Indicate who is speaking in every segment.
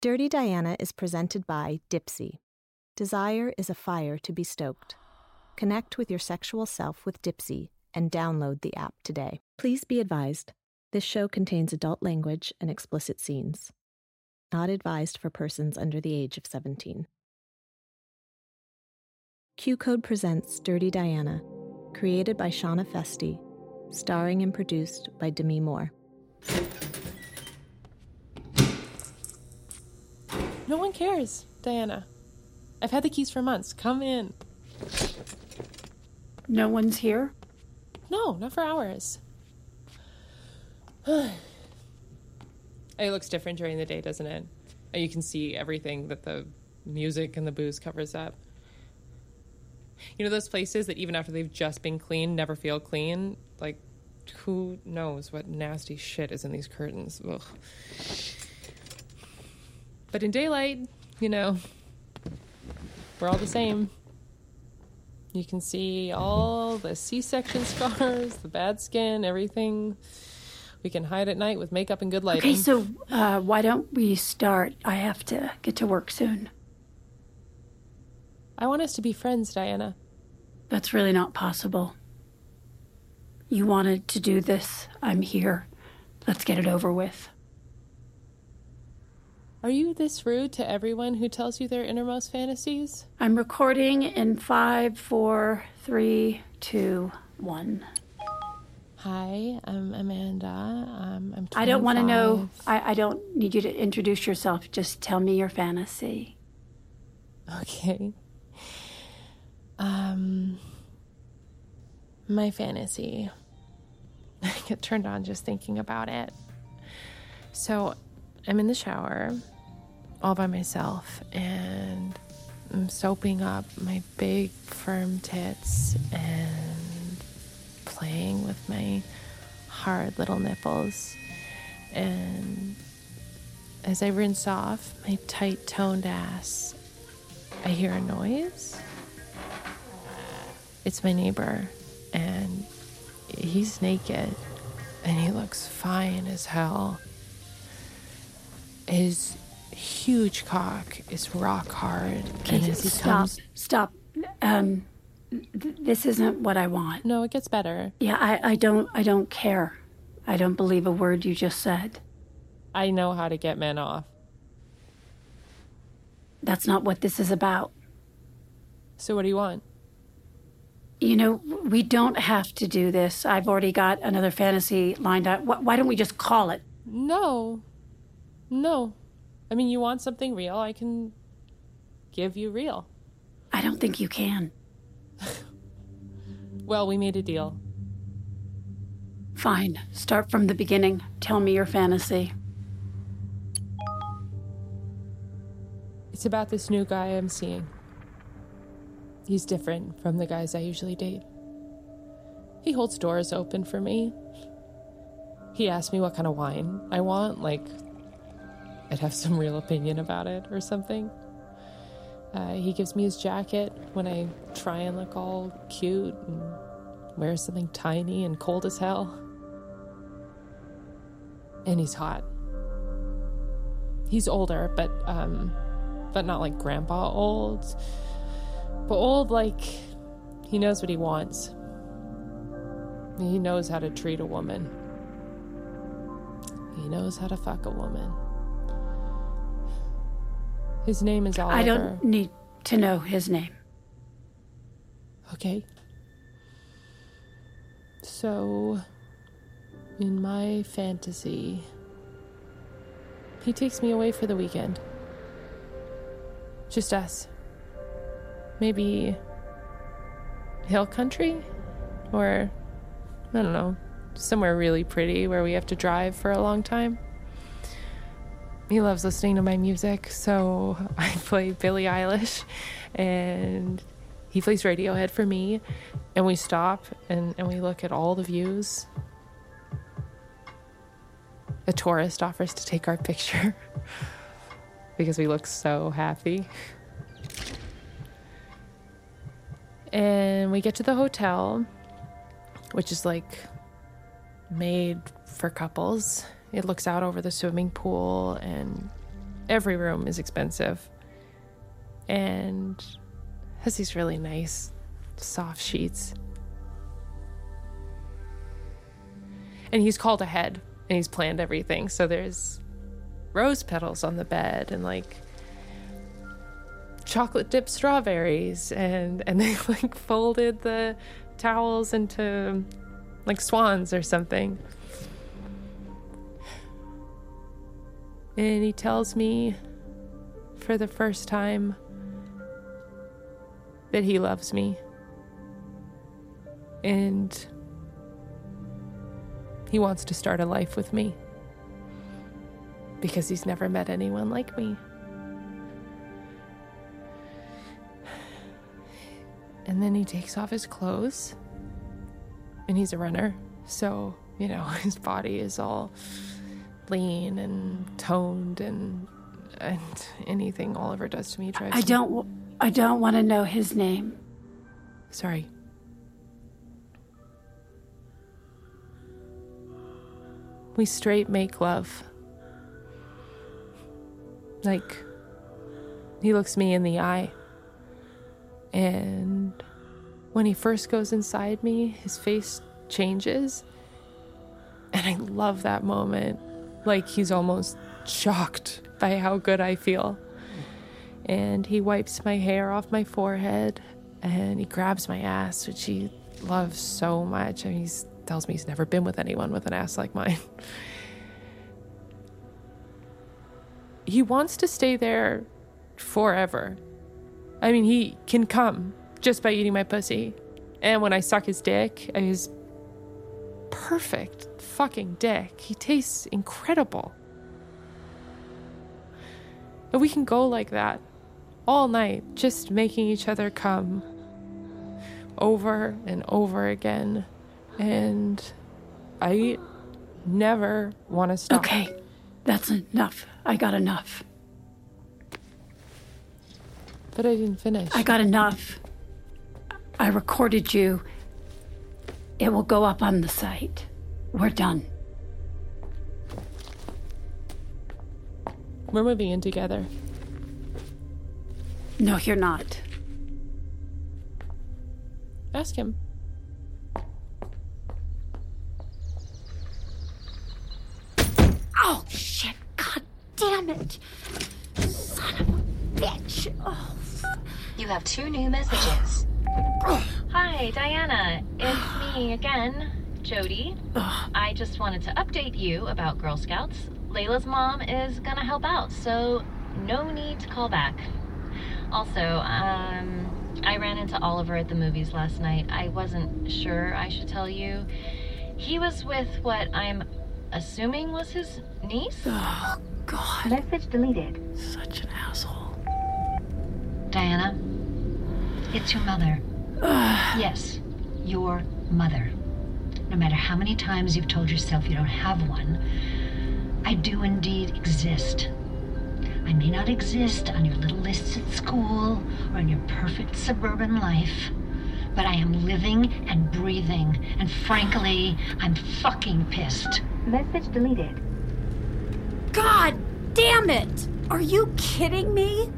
Speaker 1: Dirty Diana is presented by Dipsea. Desire is a fire to be stoked. Connect with your sexual self with Dipsea and download the app today. Please be advised this show contains adult language and explicit scenes. Not advised for persons under the age of 17. Q Code presents Dirty Diana, created by Shana Feste, starring and produced by Demi Moore.
Speaker 2: No one cares, Diana. I've had the keys for months. Come in.
Speaker 3: No one's here?
Speaker 2: No, not for hours. it looks different during the day, doesn't it? You can see everything that the music and the booze covers up. You know those places that even after they've just been cleaned never feel clean? Like, who knows what nasty shit is in these curtains? Ugh. But in daylight, you know, we're all the same. You can see all the C section scars, the bad skin, everything. We can hide at night with makeup and good lighting.
Speaker 3: Okay, so uh, why don't we start? I have to get to work soon.
Speaker 2: I want us to be friends, Diana.
Speaker 3: That's really not possible. You wanted to do this. I'm here. Let's get it over with.
Speaker 2: Are you this rude to everyone who tells you their innermost fantasies?
Speaker 3: I'm recording in five, four, three, two, one.
Speaker 2: Hi, I'm Amanda. Um, I'm 25.
Speaker 3: I don't want to know. I, I don't need you to introduce yourself. Just tell me your fantasy.
Speaker 2: Okay. Um, my fantasy. I get turned on just thinking about it. So I'm in the shower all by myself and I'm soaping up my big firm tits and playing with my hard little nipples. And as I rinse off my tight toned ass, I hear a noise. It's my neighbor, and he's naked, and he looks fine as hell. His huge cock is rock hard, and as he
Speaker 3: stop.
Speaker 2: comes,
Speaker 3: Stop. Um, th- this isn't what I want.
Speaker 2: no, it gets better.
Speaker 3: Yeah, I, I don't. I don't care. I don't believe a word you just said.
Speaker 2: I know how to get men off.
Speaker 3: That's not what this is about.
Speaker 2: So what do you want?
Speaker 3: You know, we don't have to do this. I've already got another fantasy lined up. Why don't we just call it?
Speaker 2: No, no. I mean, you want something real? I can give you real.
Speaker 3: I don't think you can.
Speaker 2: Well, we made a deal.
Speaker 3: Fine. Start from the beginning. Tell me your fantasy.
Speaker 2: It's about this new guy I'm seeing. He's different from the guys I usually date. He holds doors open for me. He asks me what kind of wine I want, like I'd have some real opinion about it or something. Uh, he gives me his jacket when I try and look all cute and wear something tiny and cold as hell. And he's hot. He's older, but um, but not like grandpa old. But old like he knows what he wants. He knows how to treat a woman. He knows how to fuck a woman. His name is Oliver.
Speaker 3: I don't need to know his name.
Speaker 2: Okay. So, in my fantasy, he takes me away for the weekend. Just us. Maybe hill country? Or, I don't know, somewhere really pretty where we have to drive for a long time. He loves listening to my music, so I play Billie Eilish and he plays Radiohead for me. And we stop and, and we look at all the views. A tourist offers to take our picture because we look so happy. And we get to the hotel, which is like made for couples. It looks out over the swimming pool and every room is expensive and has these really nice soft sheets. And he's called ahead and he's planned everything. So there's rose petals on the bed and like chocolate dipped strawberries and and they like folded the towels into like swans or something. And he tells me for the first time that he loves me. And he wants to start a life with me because he's never met anyone like me. And then he takes off his clothes, and he's a runner, so, you know, his body is all lean and toned and and anything Oliver does to me drives
Speaker 3: I don't I don't want to know his name.
Speaker 2: Sorry. We straight make love. Like, he looks me in the eye. And when he first goes inside me, his face changes. And I love that moment. Like, he's almost shocked by how good I feel. And he wipes my hair off my forehead and he grabs my ass, which he loves so much. And he tells me he's never been with anyone with an ass like mine. he wants to stay there forever. I mean, he can come just by eating my pussy. And when I suck his dick, his perfect fucking dick, he tastes incredible. And we can go like that all night, just making each other come over and over again. And I never want to stop.
Speaker 3: Okay, that's enough. I got enough.
Speaker 2: But I didn't finish.
Speaker 3: I got enough. I recorded you. It will go up on the site. We're done.
Speaker 2: We're moving in together.
Speaker 3: No, you're not.
Speaker 2: Ask him.
Speaker 3: Oh, shit. God damn it. Son of a bitch. Oh.
Speaker 4: You have two new messages. Oh. Hi, Diana. It's me again, Jody. I just wanted to update you about Girl Scouts. Layla's mom is gonna help out, so no need to call back. Also, um, I ran into Oliver at the movies last night. I wasn't sure I should tell you. He was with what I'm assuming was his niece.
Speaker 3: Oh, God.
Speaker 4: Message deleted.
Speaker 3: Such an asshole.
Speaker 4: Diana, it's your mother. yes, your mother. No matter how many times you've told yourself you don't have one, I do indeed exist. I may not exist on your little lists at school or in your perfect suburban life, but I am living and breathing, and frankly, I'm fucking pissed. Message deleted.
Speaker 3: God damn it! Are you kidding me?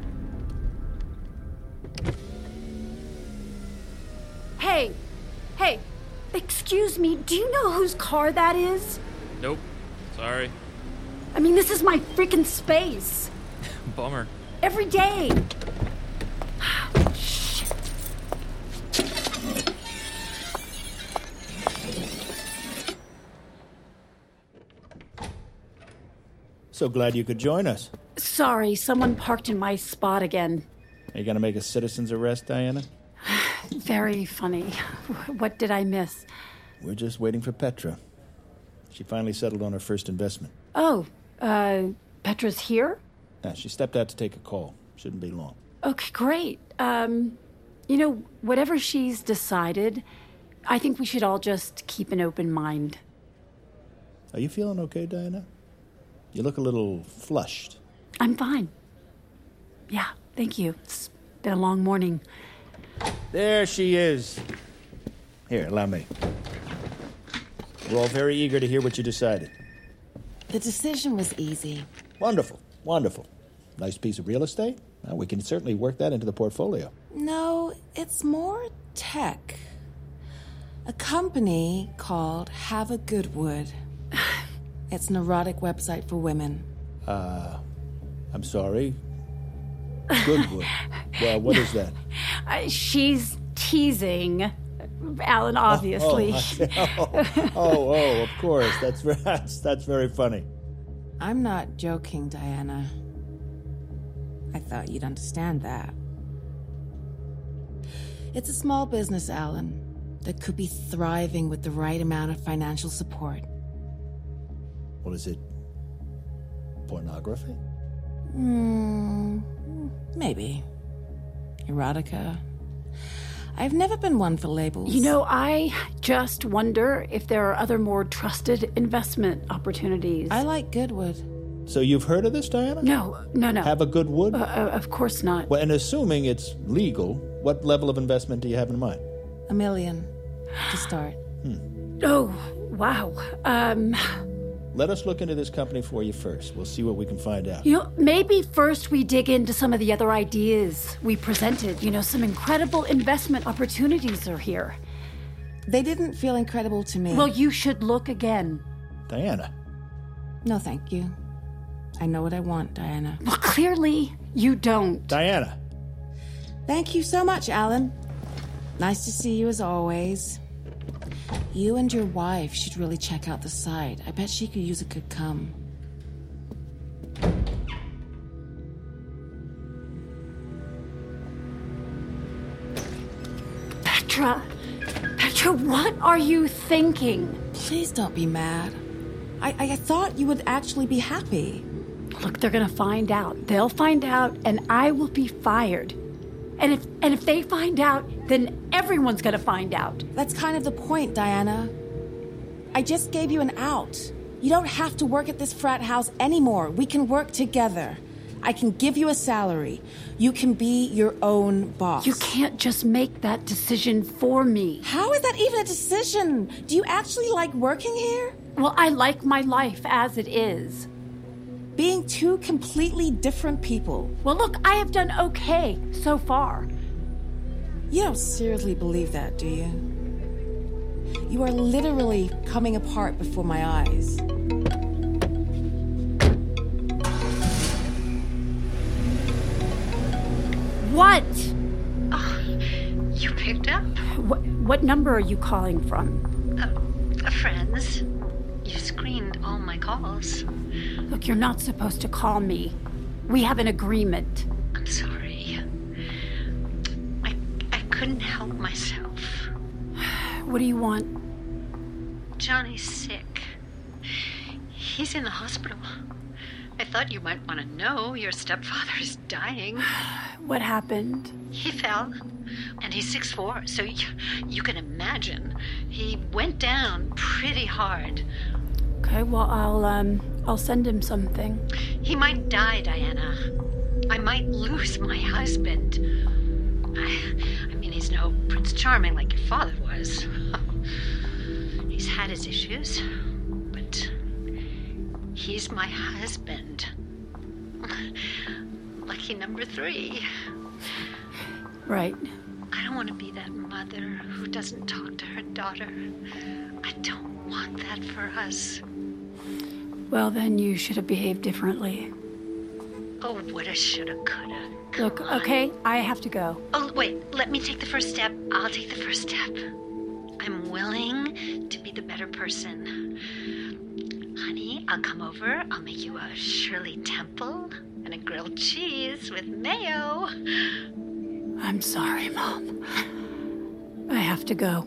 Speaker 3: Hey, hey, excuse me, do you know whose car that is?
Speaker 5: Nope. Sorry.
Speaker 3: I mean, this is my freaking space.
Speaker 5: Bummer.
Speaker 3: Every day. Shit.
Speaker 6: So glad you could join us.
Speaker 3: Sorry, someone parked in my spot again.
Speaker 6: Are you going to make a citizen's arrest, Diana?
Speaker 3: Very funny. What did I miss?
Speaker 6: We're just waiting for Petra. She finally settled on her first investment.
Speaker 3: Oh, uh, Petra's here?
Speaker 6: Yeah, she stepped out to take a call. Shouldn't be long.
Speaker 3: Okay, great. Um, you know, whatever she's decided, I think we should all just keep an open mind.
Speaker 6: Are you feeling okay, Diana? You look a little flushed.
Speaker 3: I'm fine. Yeah, thank you. It's been a long morning.
Speaker 6: There she is. Here, allow me. We're all very eager to hear what you decided.
Speaker 7: The decision was easy.
Speaker 6: Wonderful, wonderful. Nice piece of real estate? We can certainly work that into the portfolio.
Speaker 7: No, it's more tech. A company called Have a Goodwood. It's an erotic website for women.
Speaker 6: Uh, I'm sorry. Goodwood. well, what is that?
Speaker 3: Uh, she's teasing Alan, obviously.
Speaker 6: Oh, oh, oh, oh, of course. That's, that's, that's very funny.
Speaker 7: I'm not joking, Diana. I thought you'd understand that. It's a small business, Alan, that could be thriving with the right amount of financial support.
Speaker 6: What is it? Pornography?
Speaker 7: Hmm, maybe. Erotica. I've never been one for labels.
Speaker 3: You know, I just wonder if there are other more trusted investment opportunities.
Speaker 7: I like Goodwood.
Speaker 6: So you've heard of this, Diana?
Speaker 3: No, no, no.
Speaker 6: Have a good wood?
Speaker 3: Uh, uh, of course not.
Speaker 6: Well, and assuming it's legal, what level of investment do you have in mind?
Speaker 7: A million to start.
Speaker 3: Oh, wow. Um,
Speaker 6: Let us look into this company for you first. We'll see what we can find out.
Speaker 3: you know, maybe first we dig into some of the other ideas we presented. You know, some incredible investment opportunities are here.
Speaker 7: They didn't feel incredible to me.
Speaker 3: Well, you should look again.
Speaker 6: Diana.
Speaker 7: no, thank you. I know what I want, Diana.
Speaker 3: Well, clearly you don't.
Speaker 6: Diana.
Speaker 7: Thank you so much, Alan. Nice to see you as always. You and your wife should really check out the site. I bet she could use a good come.
Speaker 3: Petra, Petra, what are you thinking?
Speaker 7: Please don't be mad. I, I thought you would actually be happy.
Speaker 3: Look, they're gonna find out. They'll find out, and I will be fired. And if and if they find out, then everyone's gonna find out.
Speaker 7: That's kind of the point, Diana. I just gave you an out. You don't have to work at this frat house anymore. We can work together. I can give you a salary. You can be your own boss.
Speaker 3: You can't just make that decision for me.
Speaker 7: How is that even a decision? Do you actually like working here?
Speaker 3: Well, I like my life as it is.
Speaker 7: Being two completely different people.
Speaker 3: Well, look, I have done okay so far.
Speaker 7: You don't seriously believe that, do you? You are literally coming apart before my eyes.
Speaker 3: What?
Speaker 4: You picked up?
Speaker 3: What, what number are you calling from?
Speaker 4: Uh, friends. You screened all my calls.
Speaker 3: Look, you're not supposed to call me. We have an agreement.
Speaker 4: I'm sorry. I, I couldn't help myself.
Speaker 3: What do you want?
Speaker 4: Johnny's sick. He's in the hospital. I thought you might want to know your stepfather is dying.
Speaker 3: What happened?
Speaker 4: He fell, and he's 6'4, so you, you can imagine. He went down pretty hard.
Speaker 3: Okay, well, I'll um I'll send him something.
Speaker 4: He might die, Diana. I might lose my husband. I, I mean, he's no Prince Charming like your father was. he's had his issues, but he's my husband. Lucky number three.
Speaker 3: Right.
Speaker 4: I don't want to be that mother who doesn't talk to her daughter. I don't want that for us.
Speaker 3: Well, then you should have behaved differently.
Speaker 4: Oh, woulda, shoulda, coulda.
Speaker 3: Look, okay, I have to go.
Speaker 4: Oh, wait, let me take the first step. I'll take the first step. I'm willing to be the better person. Honey, I'll come over. I'll make you a Shirley Temple and a grilled cheese with mayo.
Speaker 3: I'm sorry, Mom. I have to go.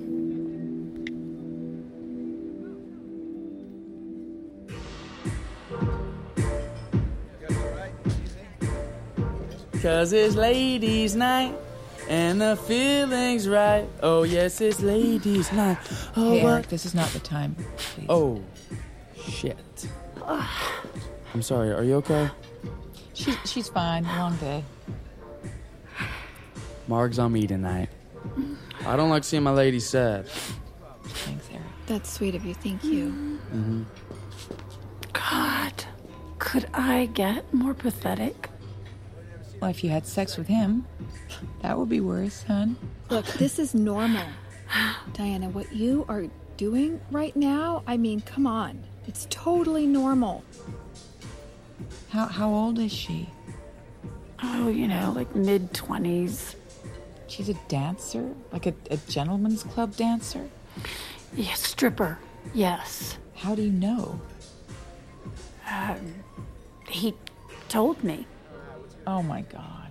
Speaker 8: Cause it's ladies' night and the feeling's right. Oh, yes, it's ladies' night. Oh,
Speaker 9: Hey. Eric, this is not the time. Please.
Speaker 8: Oh, shit. I'm sorry, are you okay?
Speaker 9: She's, she's fine. Long day.
Speaker 8: Marg's on me tonight. I don't like seeing my lady sad.
Speaker 9: Thanks, Eric.
Speaker 10: That's sweet of you. Thank you. Mm-hmm.
Speaker 3: God, could I get more pathetic?
Speaker 9: Well, if you had sex with him, that would be worse, hun.
Speaker 10: Look, this is normal. Diana, what you are doing right now, I mean, come on. It's totally normal.
Speaker 9: How how old is she?
Speaker 3: Oh, you know, like mid 20s.
Speaker 9: She's a dancer? Like a, a gentleman's club dancer?
Speaker 3: Yeah, stripper. Yes.
Speaker 9: How do you know?
Speaker 3: Um, he told me.
Speaker 9: Oh my god.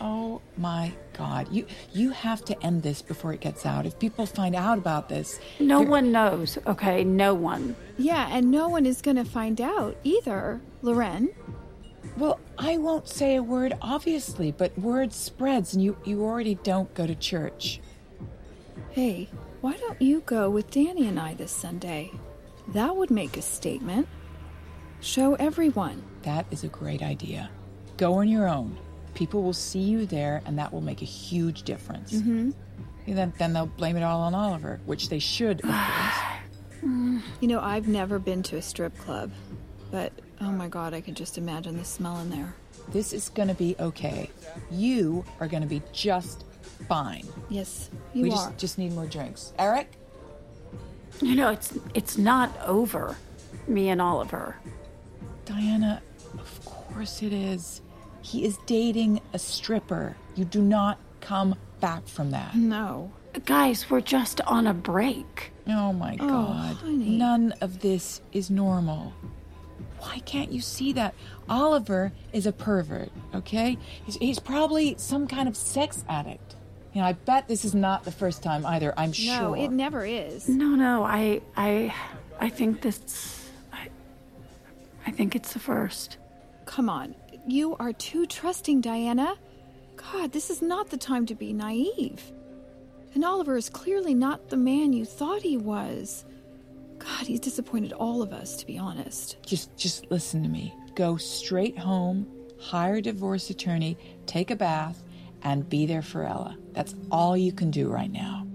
Speaker 9: Oh my god. You you have to end this before it gets out. If people find out about this,
Speaker 3: No
Speaker 9: you're-
Speaker 3: one knows, okay? No one.
Speaker 10: Yeah, and no one is going to find out either, Loren.
Speaker 9: Well, I won't say a word obviously, but word spreads and you you already don't go to church.
Speaker 10: Hey, why don't you go with Danny and I this Sunday? That would make a statement. Show everyone.
Speaker 9: That is a great idea. Go on your own. People will see you there, and that will make a huge difference.
Speaker 10: Mm-hmm.
Speaker 9: And then, then they'll blame it all on Oliver, which they should, of course.
Speaker 10: You know, I've never been to a strip club, but oh my god, I can just imagine the smell in there.
Speaker 9: This is going to be okay. You are going to be just fine.
Speaker 10: Yes, you
Speaker 9: we
Speaker 10: are.
Speaker 9: just just need more drinks. Eric,
Speaker 3: You know, it's it's not over. Me and Oliver.
Speaker 9: Diana, of course it is. He is dating a stripper. You do not come back from that.
Speaker 10: No.
Speaker 3: Guys, we're just on a break.
Speaker 9: Oh my
Speaker 10: Oh,
Speaker 9: god.
Speaker 10: honey.
Speaker 9: None of this is normal. Why can't you see that? Oliver is a pervert, okay? He's, he's probably some kind of sex addict. You know, I bet this is not the first time either, I'm sure.
Speaker 10: No, it never is.
Speaker 3: No, no, I I I think this I I think it's the first.
Speaker 10: Come on. You are too trusting, Diana. God, this is not the time to be naive. And Oliver is clearly not the man you thought he was. God, he's disappointed all of us, to be honest.
Speaker 9: Just just listen to me. Go straight home, hire a divorce attorney, take a bath, and be there for Ella. That's all you can do right now.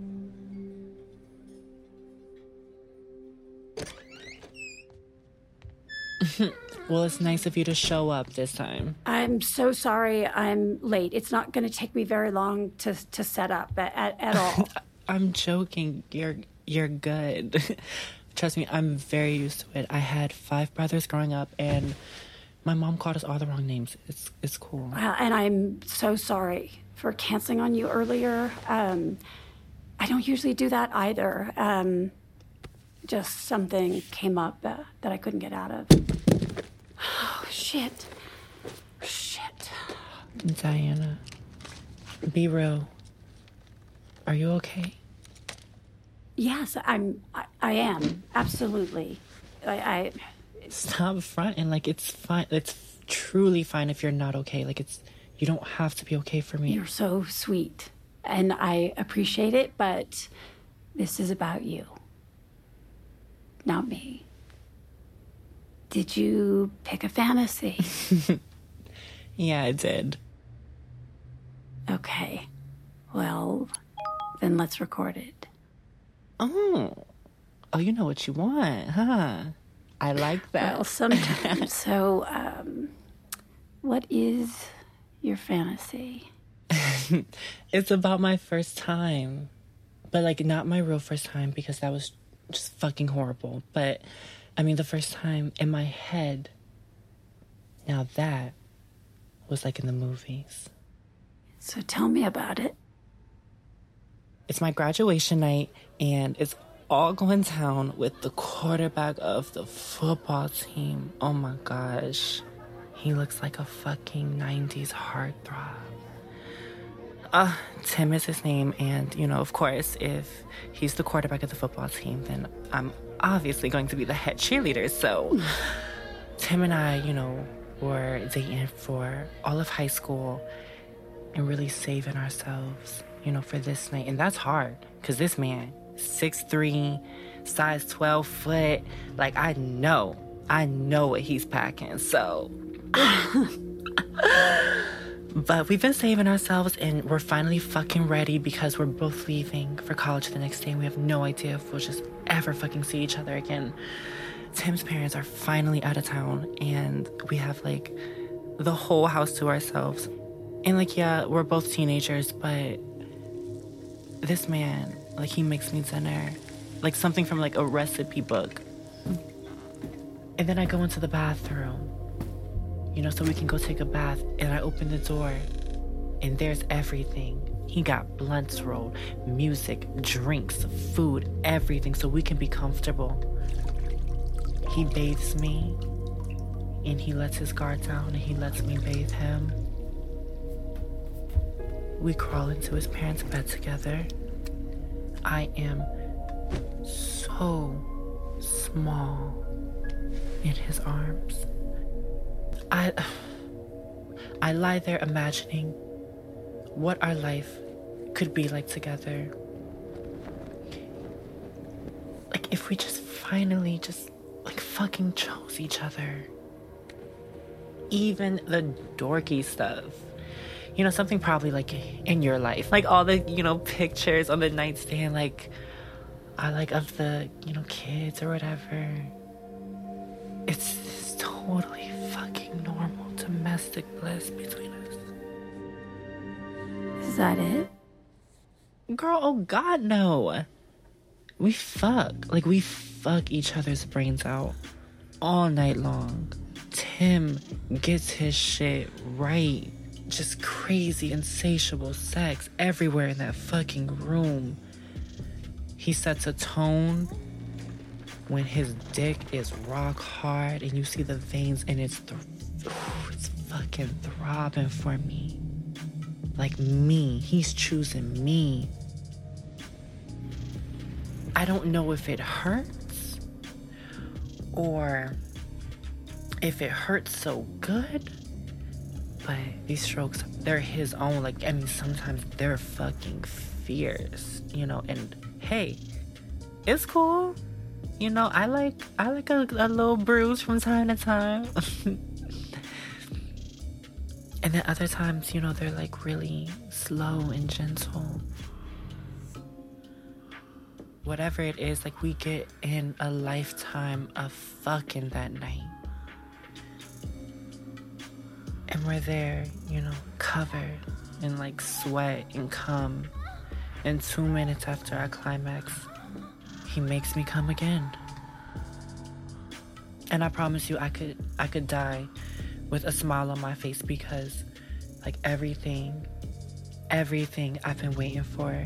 Speaker 11: Well, it's nice of you to show up this time.
Speaker 3: I'm so sorry I'm late. It's not going to take me very long to to set up at, at, at all.
Speaker 11: I'm joking. You're you're good. Trust me, I'm very used to it. I had five brothers growing up, and my mom called us all the wrong names. It's it's cool.
Speaker 3: Uh, and I'm so sorry for canceling on you earlier. Um, I don't usually do that either. Um, just something came up uh, that I couldn't get out of. Oh, shit. Shit.
Speaker 11: Diana, be real. Are you okay?
Speaker 3: Yes, I'm. I, I am absolutely. I, I.
Speaker 11: Stop fronting. Like it's fine. It's truly fine if you're not okay. Like it's you don't have to be okay for me.
Speaker 3: You're so sweet, and I appreciate it. But this is about you, not me. Did you pick a fantasy?
Speaker 11: yeah, I did.
Speaker 3: Okay. Well, then let's record it.
Speaker 11: Oh, oh, you know what you want, huh? I like that.
Speaker 3: Well, sometimes. so, um, what is your fantasy?
Speaker 11: it's about my first time, but like not my real first time because that was just fucking horrible. But I mean, the first time in my head. Now that was like in the movies.
Speaker 3: So tell me about it.
Speaker 11: It's my graduation night, and it's all going down with the quarterback of the football team. Oh my gosh. He looks like a fucking 90s heartthrob. Uh, Tim is his name, and you know, of course, if he's the quarterback of the football team, then I'm obviously going to be the head cheerleader. So, Tim and I, you know, were dating for all of high school and really saving ourselves, you know, for this night. And that's hard because this man, 6'3, size 12 foot, like I know, I know what he's packing. So, but we've been saving ourselves and we're finally fucking ready because we're both leaving for college the next day and we have no idea if we'll just ever fucking see each other again. Tim's parents are finally out of town and we have like the whole house to ourselves. And like, yeah, we're both teenagers, but this man, like, he makes me dinner. Like something from like a recipe book. And then I go into the bathroom, you know, so we can go take a bath. And I open the door, and there's everything. He got blunts rolled, music, drinks, food, everything, so we can be comfortable. He bathes me, and he lets his guard down, and he lets me bathe him. We crawl into his parents' bed together. I am so small in his arms. I I lie there imagining what our life could be like together. Like if we just finally just like fucking chose each other. Even the dorky stuff. You know, something probably like in your life. Like all the, you know, pictures on the nightstand, like are like of the, you know, kids or whatever. It's, it's totally fucking normal domestic bliss between us.
Speaker 3: Is that it?
Speaker 11: Girl, oh god, no. We fuck. Like, we fuck each other's brains out all night long. Tim gets his shit right. Just crazy, insatiable sex everywhere in that fucking room. He sets a tone when his dick is rock hard and you see the veins and it's th- it's fucking throbbing for me. Like me, he's choosing me. I don't know if it hurts or if it hurts so good, but these strokes, they're his own. Like, I mean, sometimes they're fucking fierce, you know, and hey, it's cool. You know, I like I like a, a little bruise from time to time. and then other times, you know, they're like really slow and gentle. Whatever it is, like we get in a lifetime of fucking that night. And we're there, you know, covered in like sweat and cum. And two minutes after our climax, he makes me come again. And I promise you I could I could die with a smile on my face because like everything everything I've been waiting for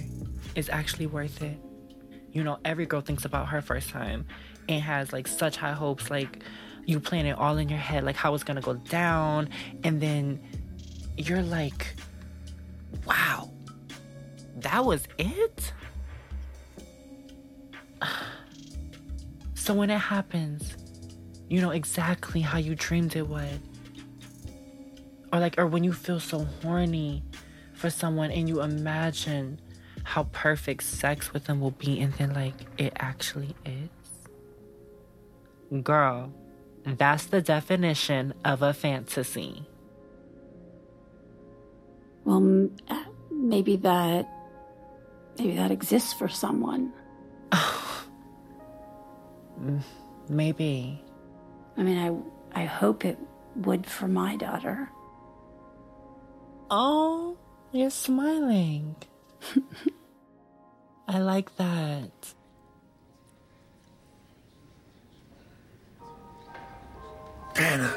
Speaker 11: is actually worth it. You know, every girl thinks about her first time and has like such high hopes like you plan it all in your head like how it's to go down and then you're like wow. That was it? So when it happens, you know exactly how you dreamed it would. Or like or when you feel so horny for someone and you imagine how perfect sex with them will be and then like it actually is. Girl, that's the definition of a fantasy.
Speaker 3: Well, m- uh, maybe that maybe that exists for someone.
Speaker 11: Maybe.
Speaker 3: I mean, I I hope it would for my daughter.
Speaker 11: Oh, you're smiling. I like that.
Speaker 12: Diana.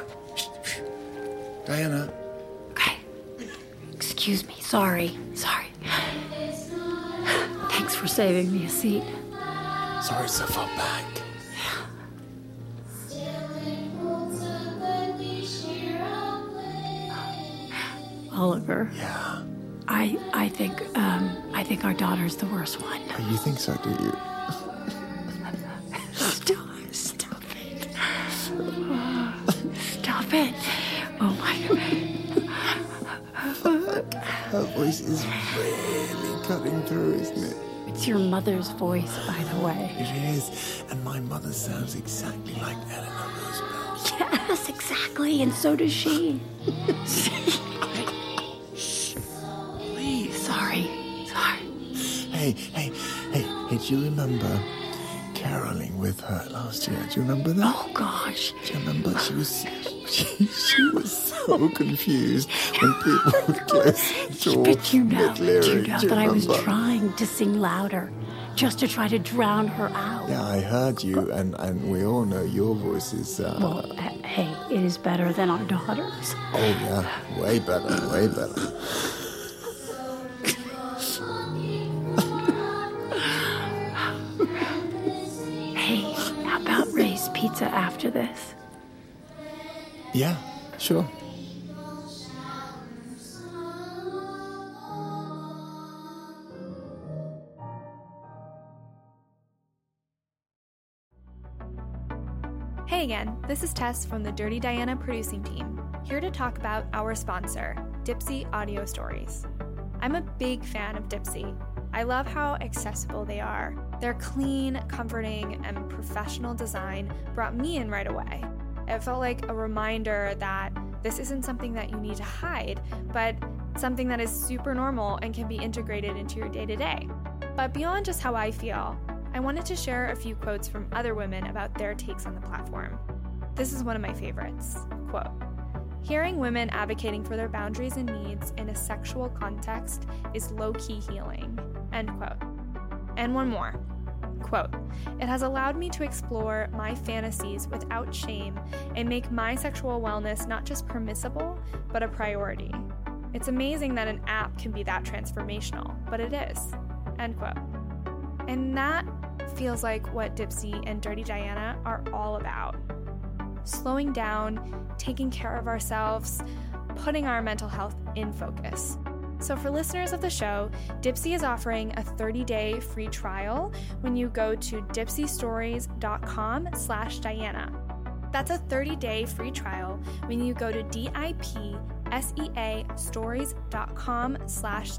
Speaker 12: Diana. Okay.
Speaker 3: Excuse me. Sorry. Sorry. Thanks for saving me a seat.
Speaker 12: Sorry, so far back.
Speaker 3: Oliver.
Speaker 12: Yeah.
Speaker 3: I I think um I think our daughter's the worst one.
Speaker 12: Oh, you think so, do you? Voice is really cutting through, isn't it?
Speaker 3: It's your mother's voice, by the way.
Speaker 12: It is. And my mother sounds exactly like Eleanor Roosevelt.
Speaker 3: Yes, exactly, and so does she. Shh.
Speaker 12: Please.
Speaker 3: Sorry. Sorry.
Speaker 12: Hey, hey, hey, hey, do you remember caroling with her last year? Do you remember that?
Speaker 3: Oh gosh.
Speaker 12: Do you remember? She was She, she was so confused when people would close the door.
Speaker 3: But you know,
Speaker 12: Nick Leary,
Speaker 3: but you know that I was trying to sing louder, just to try to drown her out.
Speaker 12: Yeah, I heard you, and, and we all know your voice is. Uh,
Speaker 3: Well, hey, it is better than our daughter's.
Speaker 12: oh, yeah, way better, way better.
Speaker 3: After this?
Speaker 12: Yeah, sure.
Speaker 13: Hey again, this is Tess from the Dirty Diana producing team, here to talk about our sponsor, Dipsea Audio Stories. I'm a big fan of Dipsea. I love how accessible they are. Their clean, comforting, and professional design brought me in right away. It felt like a reminder that this isn't something that you need to hide, but something that is super normal and can be integrated into your day to day. But beyond just how I feel, I wanted to share a few quotes from other women about their takes on the platform. This is one of my favorites. Quote Hearing women advocating for their boundaries and needs in a sexual context is low key healing. End quote. And one more. Quote, it has allowed me to explore my fantasies without shame and make my sexual wellness not just permissible, but a priority. It's amazing that an app can be that transformational, but it is. End quote. And that feels like what Dipsea and Dirty Diana are all about. Slowing down, taking care of ourselves, putting our mental health in focus. So for listeners of the show, Dipsea is offering a 30-day free trial when you go to dipseastories.com slash Diana. That's a 30-day free trial when you go to D-I-P-S-E-A stories.com slash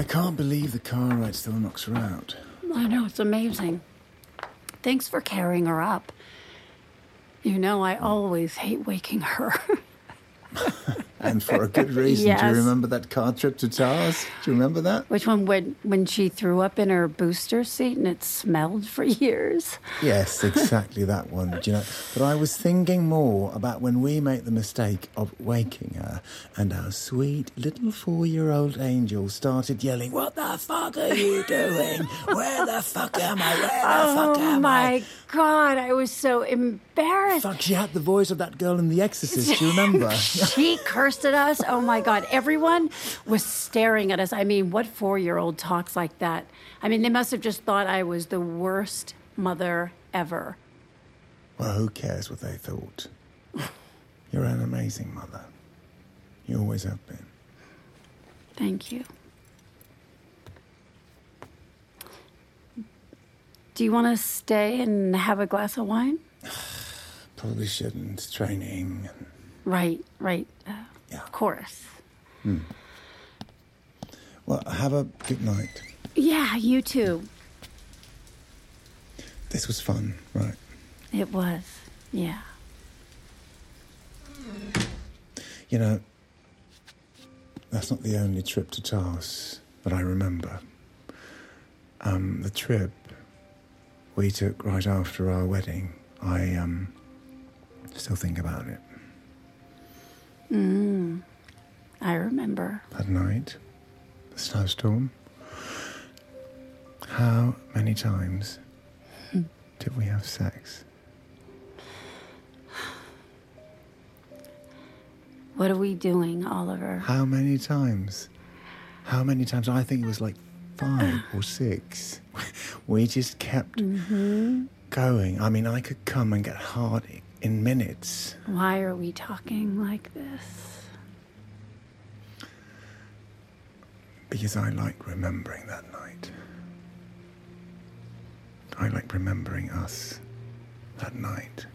Speaker 12: I can't believe the car ride still knocks her out.
Speaker 3: I know, it's amazing. Thanks for carrying her up. You know, I always hate waking her.
Speaker 12: And for a good reason. Do you remember that car trip to Taos? Do you remember that?
Speaker 3: Which one when when she threw up in her booster seat and it smelled for years?
Speaker 12: Yes, exactly that one. Do you know? But I was thinking more about when we make the mistake of waking her, and our sweet little four-year-old angel started yelling, "What the fuck are you doing? Where the fuck am I? Where the
Speaker 3: oh
Speaker 12: fuck am I?"
Speaker 3: Oh my god, I was so embarrassed.
Speaker 12: Fuck, she had the voice of that girl in The Exorcist. Do you remember?
Speaker 3: She cursed at us. Oh my God. Everyone was staring at us. I mean, what four year old talks like that? I mean, they must have just thought I was the worst mother ever.
Speaker 12: well, who cares what they thought? You're an amazing mother. You always have been.
Speaker 3: Thank you. Do you want to stay and have a glass of wine?
Speaker 12: Probably shouldn't. It's training.
Speaker 3: Right, right. Uh, Of course.
Speaker 12: Hmm. Well, have a good night.
Speaker 3: Yeah, you too.
Speaker 12: This was fun, right?
Speaker 3: It was. Yeah.
Speaker 12: You know, that's not the only trip to Taos that I remember. Um, the trip we took right after our wedding, I um, still think about it.
Speaker 3: Mm. I remember.
Speaker 12: That night, the snowstorm. How many times did we have sex?
Speaker 3: What are we doing, Oliver?
Speaker 12: How many times? How many times? I think it was like five or six. We just kept
Speaker 3: Mm-hmm.
Speaker 12: going. I mean, I could come and get hard in minutes.
Speaker 3: Why are we talking like this?
Speaker 12: Because I like remembering that night. I like remembering us that night.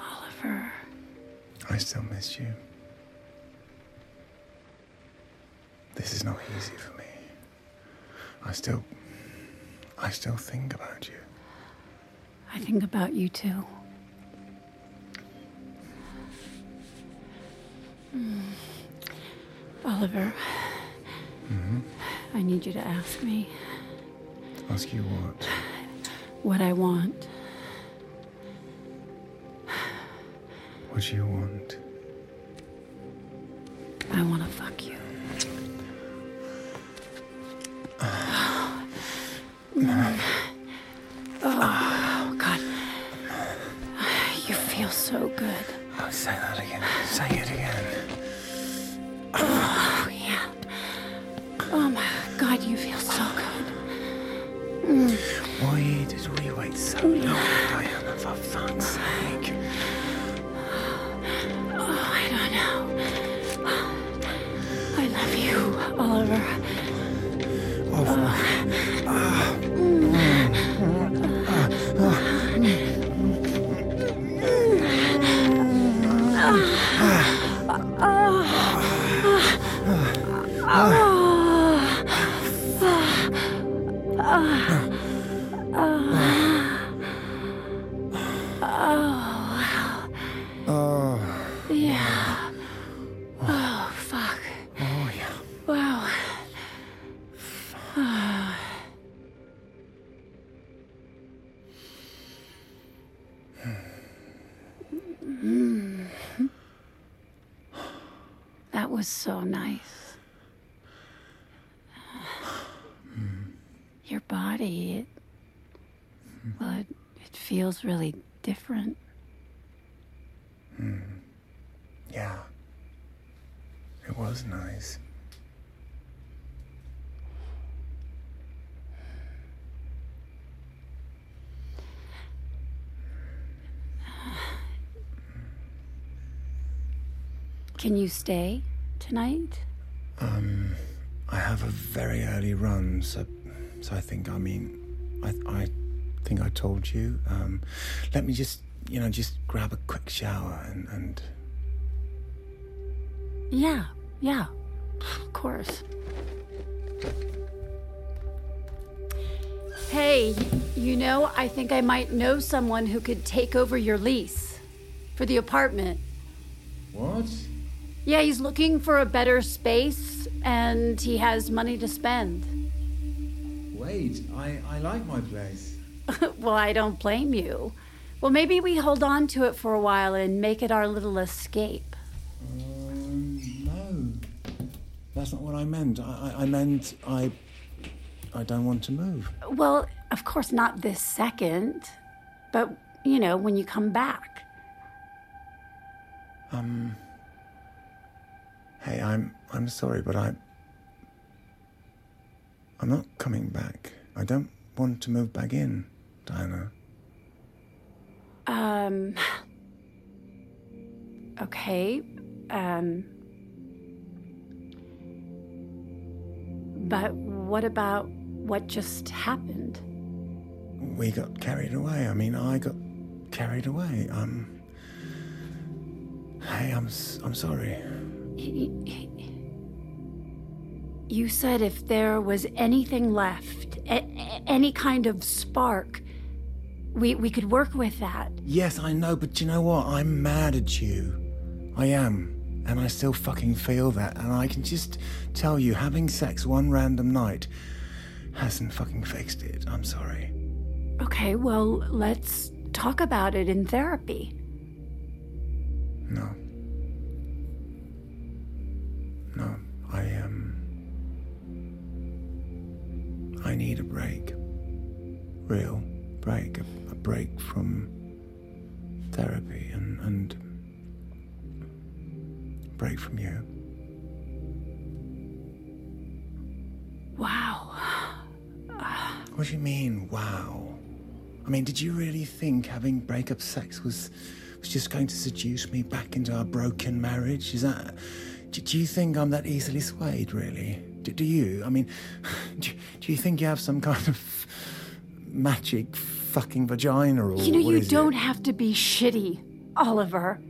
Speaker 3: Oliver.
Speaker 12: I still miss you. This is not easy for me. I still. I still think about you.
Speaker 3: I think about you too. Mm. Oliver,
Speaker 12: Mm-hmm.
Speaker 3: I need you to ask me
Speaker 12: Ask you what?
Speaker 3: what I want.
Speaker 12: What do you want?
Speaker 3: I want to fuck you. Feels really different.
Speaker 12: Hmm. Yeah. It was nice.
Speaker 3: Can you stay tonight?
Speaker 12: Um, I have a very early run, so so I think I mean, I I think I told you. Um, let me just you know just grab a quick shower and and
Speaker 3: Yeah, yeah, of course. Hey, you know, I think I might know someone who could take over your lease for the apartment.
Speaker 12: what?
Speaker 3: Yeah, he's looking for a better space and he has money to spend.
Speaker 12: Wait, I I like my place.
Speaker 3: well, I don't blame you. Well, maybe we hold on to it for a while and make it our little escape.
Speaker 12: Um, no, that's not what I meant. I I, I meant I I don't want to move.
Speaker 3: Well, of course, not this second, but, you know, when you come back.
Speaker 12: Um. Hey, I'm I'm sorry, but I I'm not coming back. I don't want to move back in, Diana.
Speaker 3: Um. Okay. Um. But what about what just happened?
Speaker 12: We got carried away. I mean, I got carried away. Um. Hey, I'm I'm sorry.
Speaker 3: You said if there was anything left, a- any kind of spark, we, we could work with that.
Speaker 12: Yes, I know, but you know what? I'm mad at you. I am. And I still fucking feel that. And I can just tell you, having sex one random night hasn't fucking fixed it. I'm sorry.
Speaker 3: Okay, well, let's talk about it in therapy.
Speaker 12: No. No, I um I need a break. Real break. Break from therapy and, and break from you.
Speaker 3: Wow.
Speaker 12: What do you mean, wow? I mean, did you really think having breakup sex was was just going to seduce me back into our broken marriage? Is that? Do, do you think I'm that easily swayed? Really? Do, do you? I mean, do, do you think you have some kind of magic fucking vagina or
Speaker 3: You know,
Speaker 12: what
Speaker 3: you
Speaker 12: is
Speaker 3: don't have to be shitty, Oliver.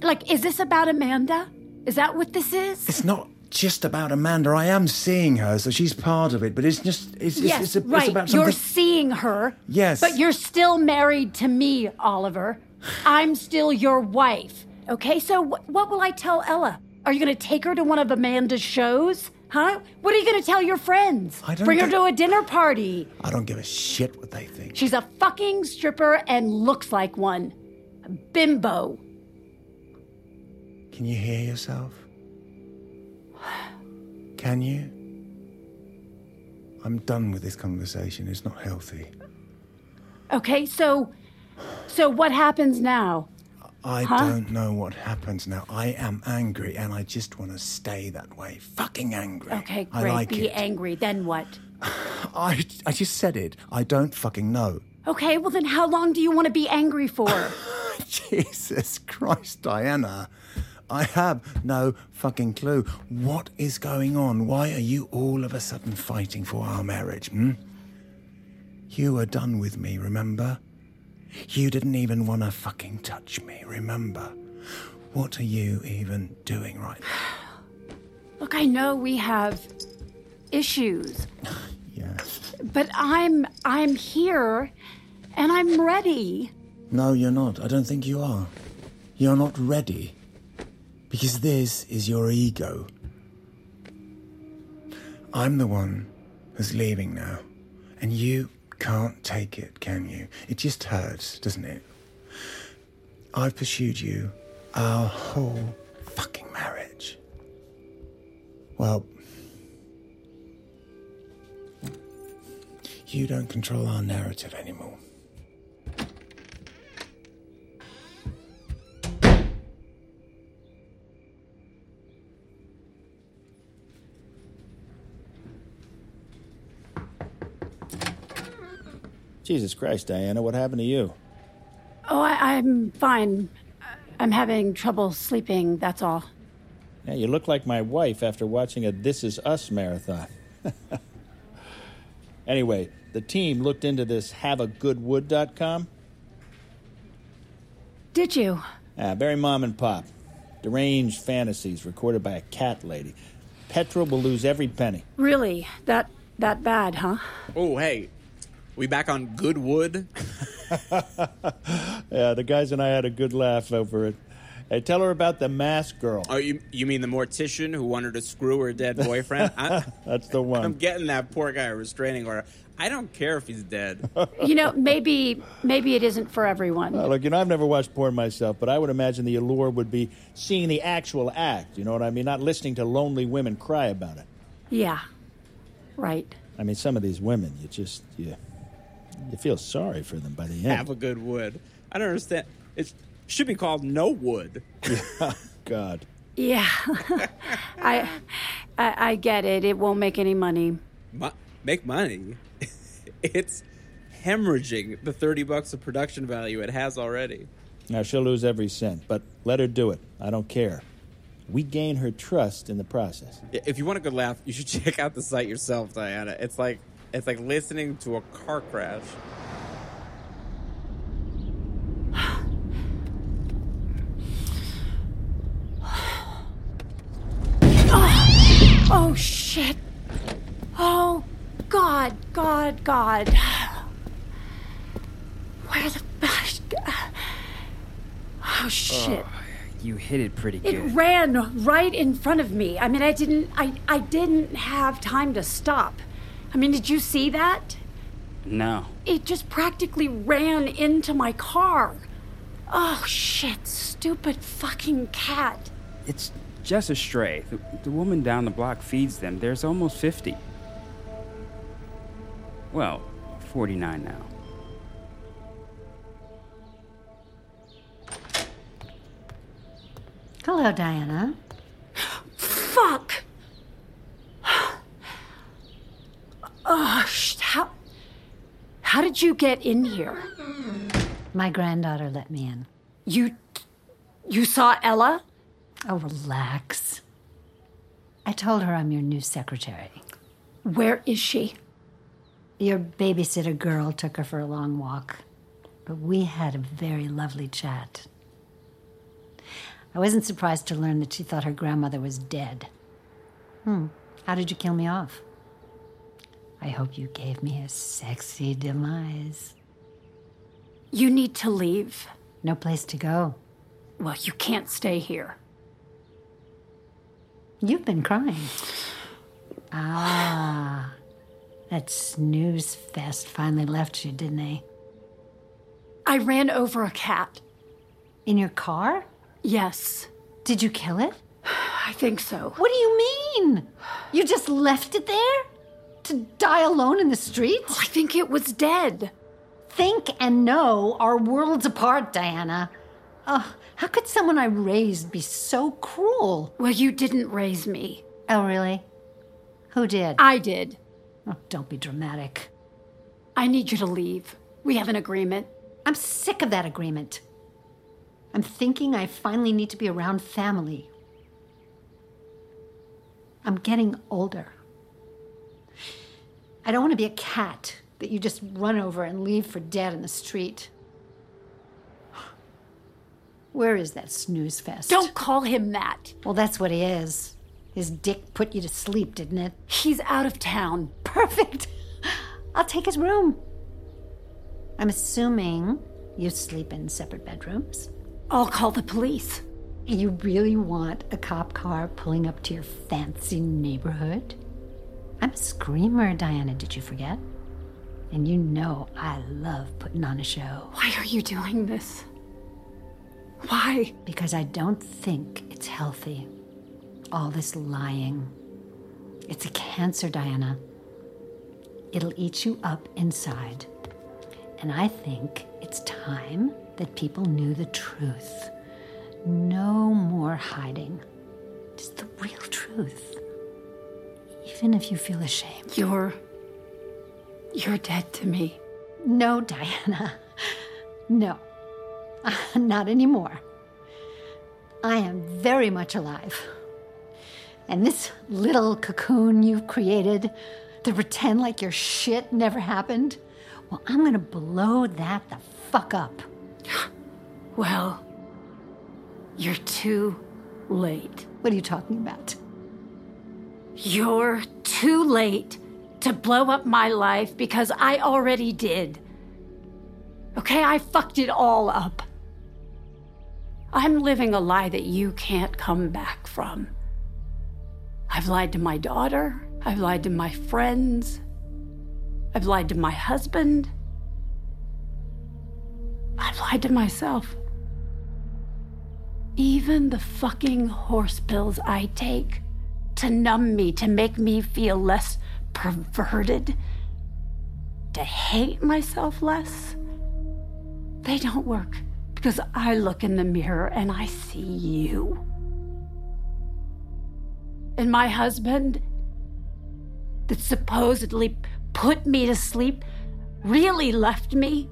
Speaker 3: Like, is this about Amanda? Is that what this is?
Speaker 12: It's not just about Amanda. I am seeing her, so she's part of it. But it's just it's it's,
Speaker 3: yes,
Speaker 12: it's, a,
Speaker 3: right.
Speaker 12: it's about
Speaker 3: You're seeing her.
Speaker 12: Yes.
Speaker 3: But you're still married to me, Oliver. I'm still your wife. Okay, so wh- what will I tell Ella? Are you going to take her to one of Amanda's shows? Huh? What are you going to tell your friends?
Speaker 12: I don't
Speaker 3: Bring her to a dinner party.
Speaker 12: I don't give a shit what they think.
Speaker 3: She's a fucking stripper and looks like one. A bimbo.
Speaker 12: Can you hear yourself? Can you? I'm done with this conversation. It's not healthy.
Speaker 3: Okay, so so what happens now?
Speaker 12: I
Speaker 3: Huh?
Speaker 12: don't know what happens now. I am angry and I just want to stay that way. Fucking angry.
Speaker 3: Okay,
Speaker 12: I
Speaker 3: great.
Speaker 12: like
Speaker 3: Be
Speaker 12: it.
Speaker 3: angry. Then what?
Speaker 12: I, I just said it. I don't fucking know.
Speaker 3: Okay, well then how long do you want to be angry for?
Speaker 12: Jesus Christ, Diana. I have no fucking clue. What is going on? Why are you all of a sudden fighting for our marriage, hmm? You were done with me, remember? You didn't even want to fucking touch me, remember? What are you even doing right now?
Speaker 3: Look, I know we have issues,
Speaker 12: Yes.
Speaker 3: but I'm I'm here and I'm ready.
Speaker 12: No, you're not. I don't think you are. You're not ready. Because this is your ego. I'm the one who's leaving now. And you can't take it, can you? It just hurts, doesn't it? I've pursued you our whole fucking marriage. Well, you don't control our narrative anymore.
Speaker 6: Jesus Christ, Diana, what happened to you?
Speaker 3: Oh, I, I'm fine. I'm having trouble sleeping, that's all.
Speaker 6: Yeah, you look like my wife after watching a This Is Us marathon. anyway, the team looked into this haveagoodwood.com.
Speaker 3: Did you?
Speaker 6: Ah, Barry Mom and Pop. Deranged fantasies recorded by a cat lady. Petra will lose every penny.
Speaker 3: Really? That that bad, huh?
Speaker 14: Oh, hey. We back on good wood?
Speaker 6: Yeah, the guys and I had a good laugh over it. Hey, tell her about the mask girl.
Speaker 14: Oh, you, you mean the mortician who wanted to screw her dead boyfriend? I,
Speaker 6: That's the one.
Speaker 14: I'm getting that poor guy a restraining order. I don't care if he's dead.
Speaker 3: You know, maybe maybe it isn't for everyone.
Speaker 6: Uh, look, you know, I've never watched porn myself, but I would imagine the allure would be seeing the actual act. You know what I mean? Not listening to lonely women cry about it.
Speaker 3: Yeah. Right.
Speaker 6: I mean, some of these women, you just you, you feel sorry for them by the end.
Speaker 14: Have a good wood. I don't understand. It should be called no wood.
Speaker 6: Yeah, God.
Speaker 3: Yeah. I, I I get it. It won't make any money.
Speaker 14: Mo- make money. it's hemorrhaging the 30 bucks of production value it has already.
Speaker 6: Now she'll lose every cent, but let her do it. I don't care. We gain her trust in the process.
Speaker 14: If you want a good laugh, you should check out the site yourself, Diana. It's like it's like listening to a car crash.
Speaker 3: Oh, oh shit. Oh God, God, God. Where the fuck? Oh shit.
Speaker 15: Oh, you hit it pretty
Speaker 3: It
Speaker 15: good.
Speaker 3: ran right in front of me. I mean, I didn't I I didn't have time to stop. I mean, did you see that?
Speaker 15: no.
Speaker 3: It just practically ran into my car. Oh shit, stupid fucking cat.
Speaker 15: It's just a stray. The, the woman down the block feeds them. There's almost 50. Well, 49 now.
Speaker 4: Hello, Diana.
Speaker 3: Fuck! Oh, sh- how, how did you get in here?
Speaker 4: My granddaughter let me in.
Speaker 3: You, you saw Ella?
Speaker 4: Oh, relax. I told her I'm your new secretary.
Speaker 3: Where is she?
Speaker 4: Your babysitter girl took her for a long walk, but we had a very lovely chat. I wasn't surprised to learn that she thought her grandmother was dead. Hmm, how did you kill me off? I hope you gave me a sexy demise.
Speaker 3: You need to leave.
Speaker 4: No place to go.
Speaker 3: Well, you can't stay here.
Speaker 4: You've been crying. Ah, that snooze fest finally left you, didn't they?
Speaker 3: I ran over a cat.
Speaker 4: In your car?
Speaker 3: Yes.
Speaker 4: Did you kill it?
Speaker 3: I think so.
Speaker 4: What do you mean? You just left it there? To die alone in the streets?
Speaker 3: Oh, I think it was dead.
Speaker 4: Think and know are worlds apart, Diana. Oh, how could someone I raised be so cruel?
Speaker 3: Well, you didn't raise me.
Speaker 4: Oh, really? Who did?
Speaker 3: I did.
Speaker 4: Oh, don't be dramatic.
Speaker 3: I need you to leave. We have an agreement.
Speaker 4: I'm sick of that agreement. I'm thinking I finally need to be around family. I'm getting older. I don't want to be a cat that you just run over and leave for dead in the street. Where is that snooze fest?
Speaker 3: Don't call him that.
Speaker 4: Well, that's what he is. His dick put you to sleep, didn't it?
Speaker 3: He's out of town.
Speaker 4: Perfect. I'll take his room. I'm assuming you sleep in separate bedrooms.
Speaker 3: I'll call the police.
Speaker 4: You really want a cop car pulling up to your fancy neighborhood? I'm a screamer, Diana, did you forget? And you know I love putting on a show.
Speaker 3: Why are you doing this? Why?
Speaker 4: Because I don't think it's healthy. All this lying. It's a cancer, Diana. It'll eat you up inside. And I think it's time that people knew the truth. No more hiding. Just the real truth. Even if you feel ashamed.
Speaker 3: You're. You're dead to me.
Speaker 4: No, Diana. No. Not anymore. I am very much alive. And this little cocoon you've created to pretend like your shit never happened, well, I'm gonna blow that the fuck up.
Speaker 3: Well, you're too late.
Speaker 4: What are you talking about?
Speaker 3: You're too late to blow up my life because I already did. Okay, I fucked it all up. I'm living a lie that you can't come back from. I've lied to my daughter. I've lied to my friends. I've lied to my husband. I've lied to myself. Even the fucking horse pills I take to numb me, to make me feel less perverted, to hate myself less, they don't work because I look in the mirror and I see you. And my husband, that supposedly put me to sleep, really left me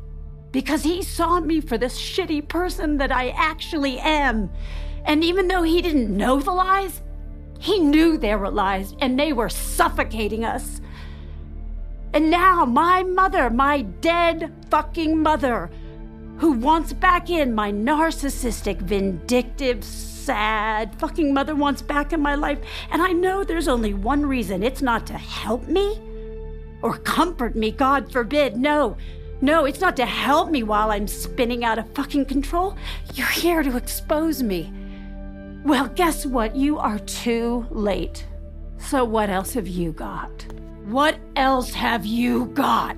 Speaker 3: because he saw me for this shitty person that I actually am. And even though he didn't know the lies, he knew they were lies and they were suffocating us. And now my mother, my dead fucking mother, who wants back in my narcissistic, vindictive, sad fucking mother wants back in my life. And I know there's only one reason it's not to help me or comfort me, God forbid. No, no, it's not to help me while I'm spinning out of fucking control. You're here to expose me. Well, guess what? You are too late. So, what else have you got? What else have you got?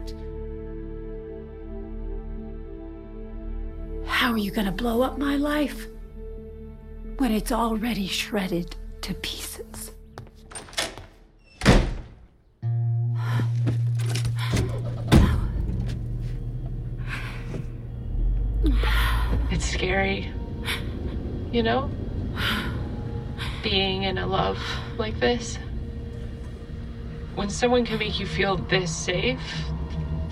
Speaker 3: How are you going to blow up my life when it's already shredded to pieces?
Speaker 2: It's scary, you know? Being in a love like this. When someone can make you feel this safe,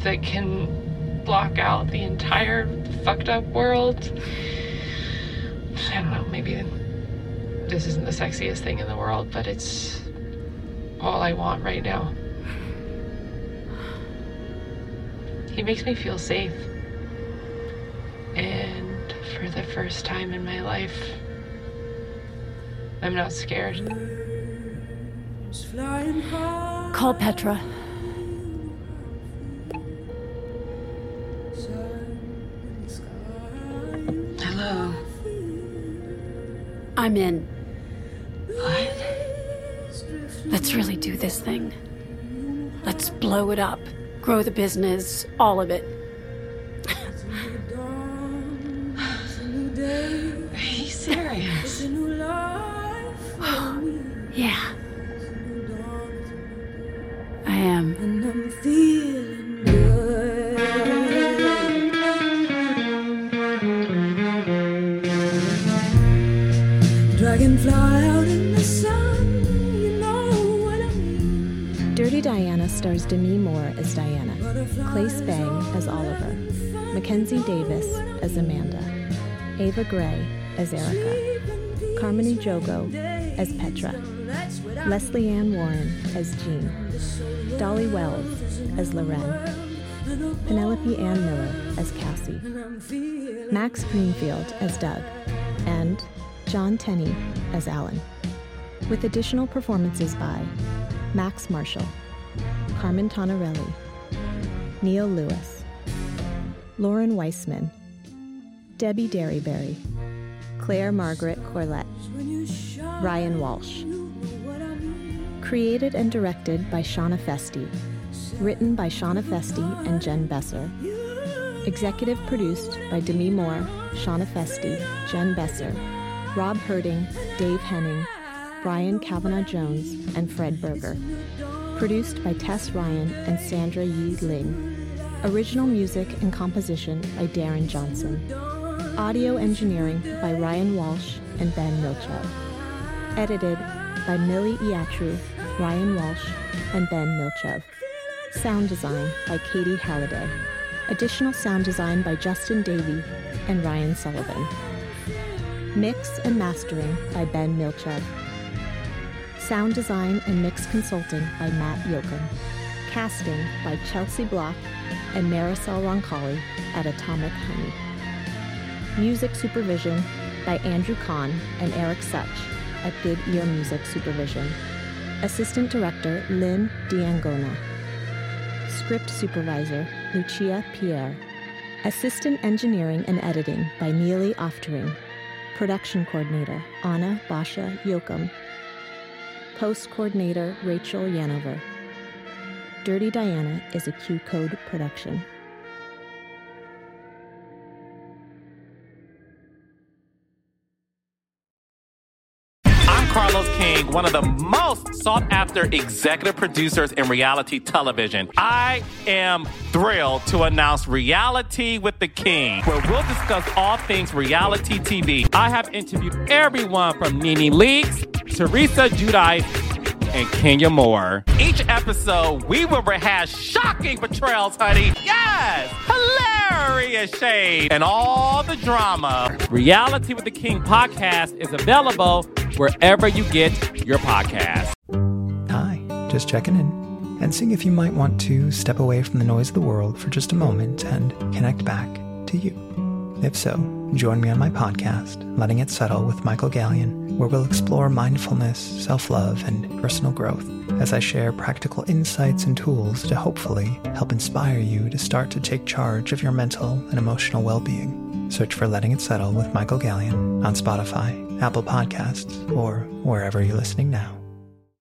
Speaker 2: that can block out the entire fucked up world. I don't know, maybe this isn't the sexiest thing in the world, but it's all I want right now. He makes me feel safe. And for the first time in my life, I'm not scared.
Speaker 3: Call Petra.
Speaker 2: Hello.
Speaker 3: I'm in.
Speaker 2: What?
Speaker 3: Let's really do this thing. Let's blow it up, grow the business, all of it.
Speaker 1: Clay Spang as Oliver, Mackenzie Davis as Amanda, Ava Gray as Erica, Carmen Ejogo as Petra, Lesley Ann Warren as Jean, Dolly Wells as Loren, Penelope Ann Miller as Cassie, Max Greenfield as Doug, and John Tenney as Alan, with additional performances by Max Marshall, Carmen Tonarelli, Neil Lewis, Lauren Weissman, Debbie Derryberry, Claire Margaret Corlett, Ryan Walsh. Created and directed by Shana Feste. Written by Shana Feste and Jen Besser. Executive produced by Demi Moore, Shana Feste, Jen Besser, Rob Herting, Dave Henning, Brian Kavanaugh Jones, and Fred Berger. Produced by Tess Ryan and Sandra Yi Ling. Original music and composition by Darren Johnson. Audio engineering by Ryan Walsh and Ben Milchow. Edited by Millie Iatru, Ryan Walsh, and Ben Milchev. Sound design by Katie Halliday. Additional sound design by Justin Davey and Ryan Sullivan. Mix and mastering by Ben Milchev. Sound design and mix consulting by Matt Yoakum. Casting by Chelsea Block and Marisol Roncalli at Atomic Honey. Music supervision by Andrew Kahn and Eric Such at Good Ear Music Supervision. Assistant Director Lynn Diangona. Script Supervisor Lucia Pierre. Assistant Engineering and Editing by Neely Oftering. Production Coordinator Anna Basha Yoakum. Post Coordinator Rachel Yanover. Dirty Diana is a Q Code production.
Speaker 16: I'm Carlos King, one of the most sought after executive producers in reality television. I am thrilled to announce Reality with the King, where we'll discuss all things reality TV. I have interviewed everyone from Nene Leakes, Teresa Giudice, and Kenya Moore. Each episode, we will rehash shocking portrayals, honey. Yes! Hilarious shade and all the drama. Reality with the King podcast is available wherever you get your podcast.
Speaker 17: Hi, just checking in and seeing if you might want to step away from the noise of the world for just a moment and connect back to you. If so, join me on my podcast, Letting It Settle with Michael Gallion, where we'll explore mindfulness, self love, and personal growth as I share practical insights and tools to hopefully help inspire you to start to take charge of your mental and emotional well being. Search for Letting It Settle with Michael Gallion on Spotify, Apple Podcasts, or wherever you're listening now.